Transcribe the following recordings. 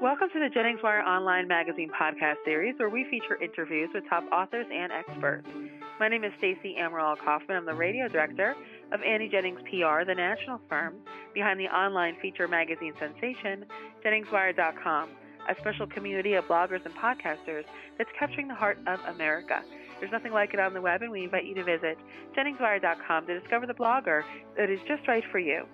Welcome to the Jennings Wire Online Magazine podcast series, where we feature interviews with top authors and experts. My name is Stacey Amaral Kaufman. I'm the radio director of Annie Jennings PR, the national firm behind the online feature magazine sensation, JenningsWire.com, a special community of bloggers and podcasters that's capturing the heart of America. There's nothing like it on the web, and we invite you to visit JenningsWire.com to discover the blogger that is just right for you.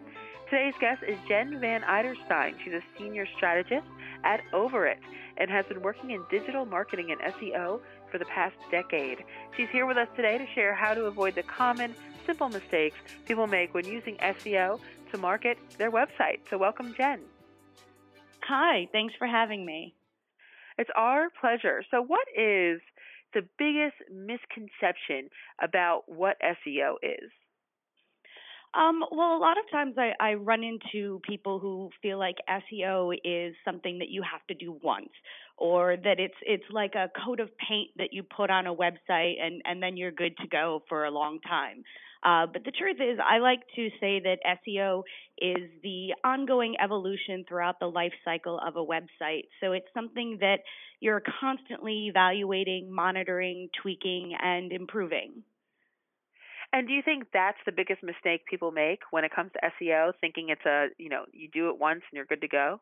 Today's guest is Jen Van Iderstine. She's a senior strategist at Overit and has been working in digital marketing and SEO for the past decade. She's here with us today to share how to avoid the common, simple mistakes people make when using SEO to market their website. So, welcome, Jen. Hi, thanks for having me. It's our pleasure. So, what is the biggest misconception about what SEO is? Um, well, a lot of times I, I run into people who feel like SEO is something that you have to do once, or that it's it's like a coat of paint that you put on a website and and then you're good to go for a long time. Uh, but the truth is, I like to say that SEO is the ongoing evolution throughout the life cycle of a website. So it's something that you're constantly evaluating, monitoring, tweaking, and improving. And do you think that's the biggest mistake people make when it comes to SEO, thinking it's a, you know, you do it once and you're good to go?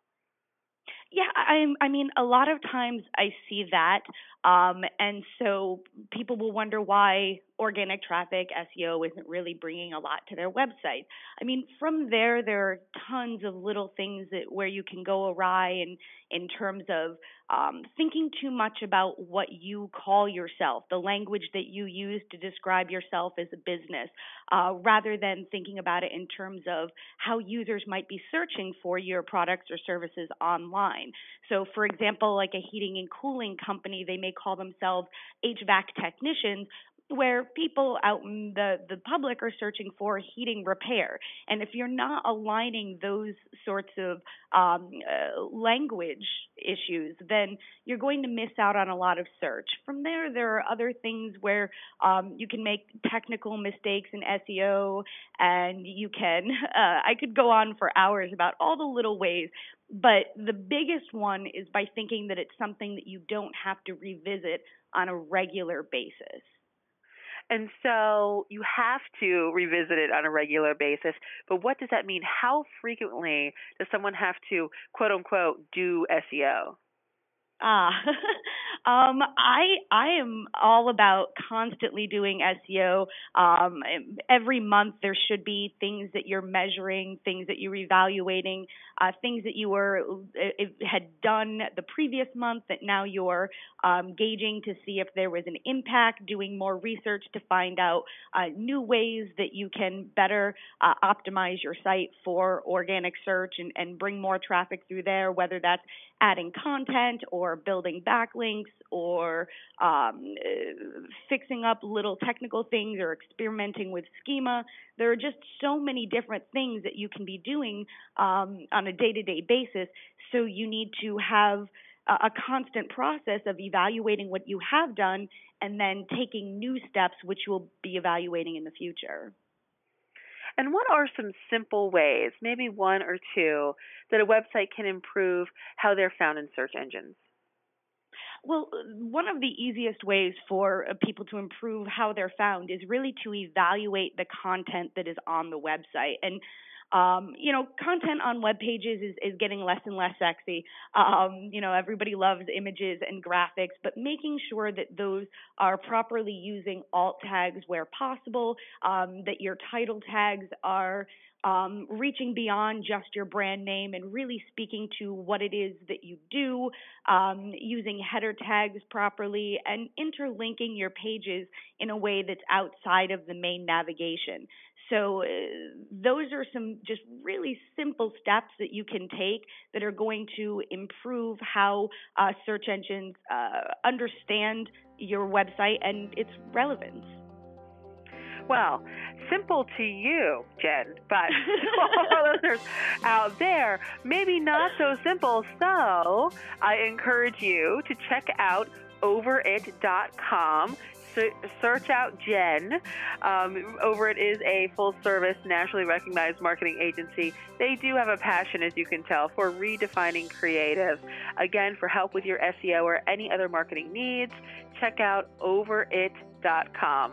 Yeah, I I mean a lot of times I see that um and so people will wonder why organic traffic SEO isn't really bringing a lot to their website. I mean, from there there are tons of little things that where you can go awry in in terms of um, thinking too much about what you call yourself, the language that you use to describe yourself as a business, uh, rather than thinking about it in terms of how users might be searching for your products or services online. So, for example, like a heating and cooling company, they may call themselves HVAC technicians, where people out in the the public are searching for heating repair. And if you're not aligning those sorts of um, uh, language issues then you're going to miss out on a lot of search. From there there are other things where um, you can make technical mistakes in SEO and you can uh, I could go on for hours about all the little ways but the biggest one is by thinking that it's something that you don't have to revisit on a regular basis and so you have to revisit it on a regular basis. But what does that mean? How frequently does someone have to, quote unquote, do SEO? Ah, um, I I am all about constantly doing SEO. Um, every month there should be things that you're measuring, things that you're evaluating, uh, things that you were uh, had done the previous month that now you're um, gauging to see if there was an impact. Doing more research to find out uh, new ways that you can better uh, optimize your site for organic search and, and bring more traffic through there. Whether that's adding content or building backlinks or um, fixing up little technical things or experimenting with schema. There are just so many different things that you can be doing um, on a day to day basis. So you need to have a, a constant process of evaluating what you have done and then taking new steps, which you'll be evaluating in the future. And what are some simple ways, maybe one or two, that a website can improve how they're found in search engines? Well, one of the easiest ways for uh, people to improve how they're found is really to evaluate the content that is on the website. And um, you know, content on web pages is, is getting less and less sexy. Um, you know, everybody loves images and graphics, but making sure that those are properly using alt tags where possible, um, that your title tags are um, reaching beyond just your brand name and really speaking to what it is that you do, um, using header tags properly, and interlinking your pages in a way that's outside of the main navigation. So, uh, those are some just really simple steps that you can take that are going to improve how uh, search engines uh, understand your website and its relevance. Well, simple to you, Jen, but our listeners out there, maybe not so simple. So I encourage you to check out overit.com search out Jen. Um, Overit is a full service, nationally recognized marketing agency. They do have a passion, as you can tell, for redefining creative. Again, for help with your SEO or any other marketing needs, check out overit.com.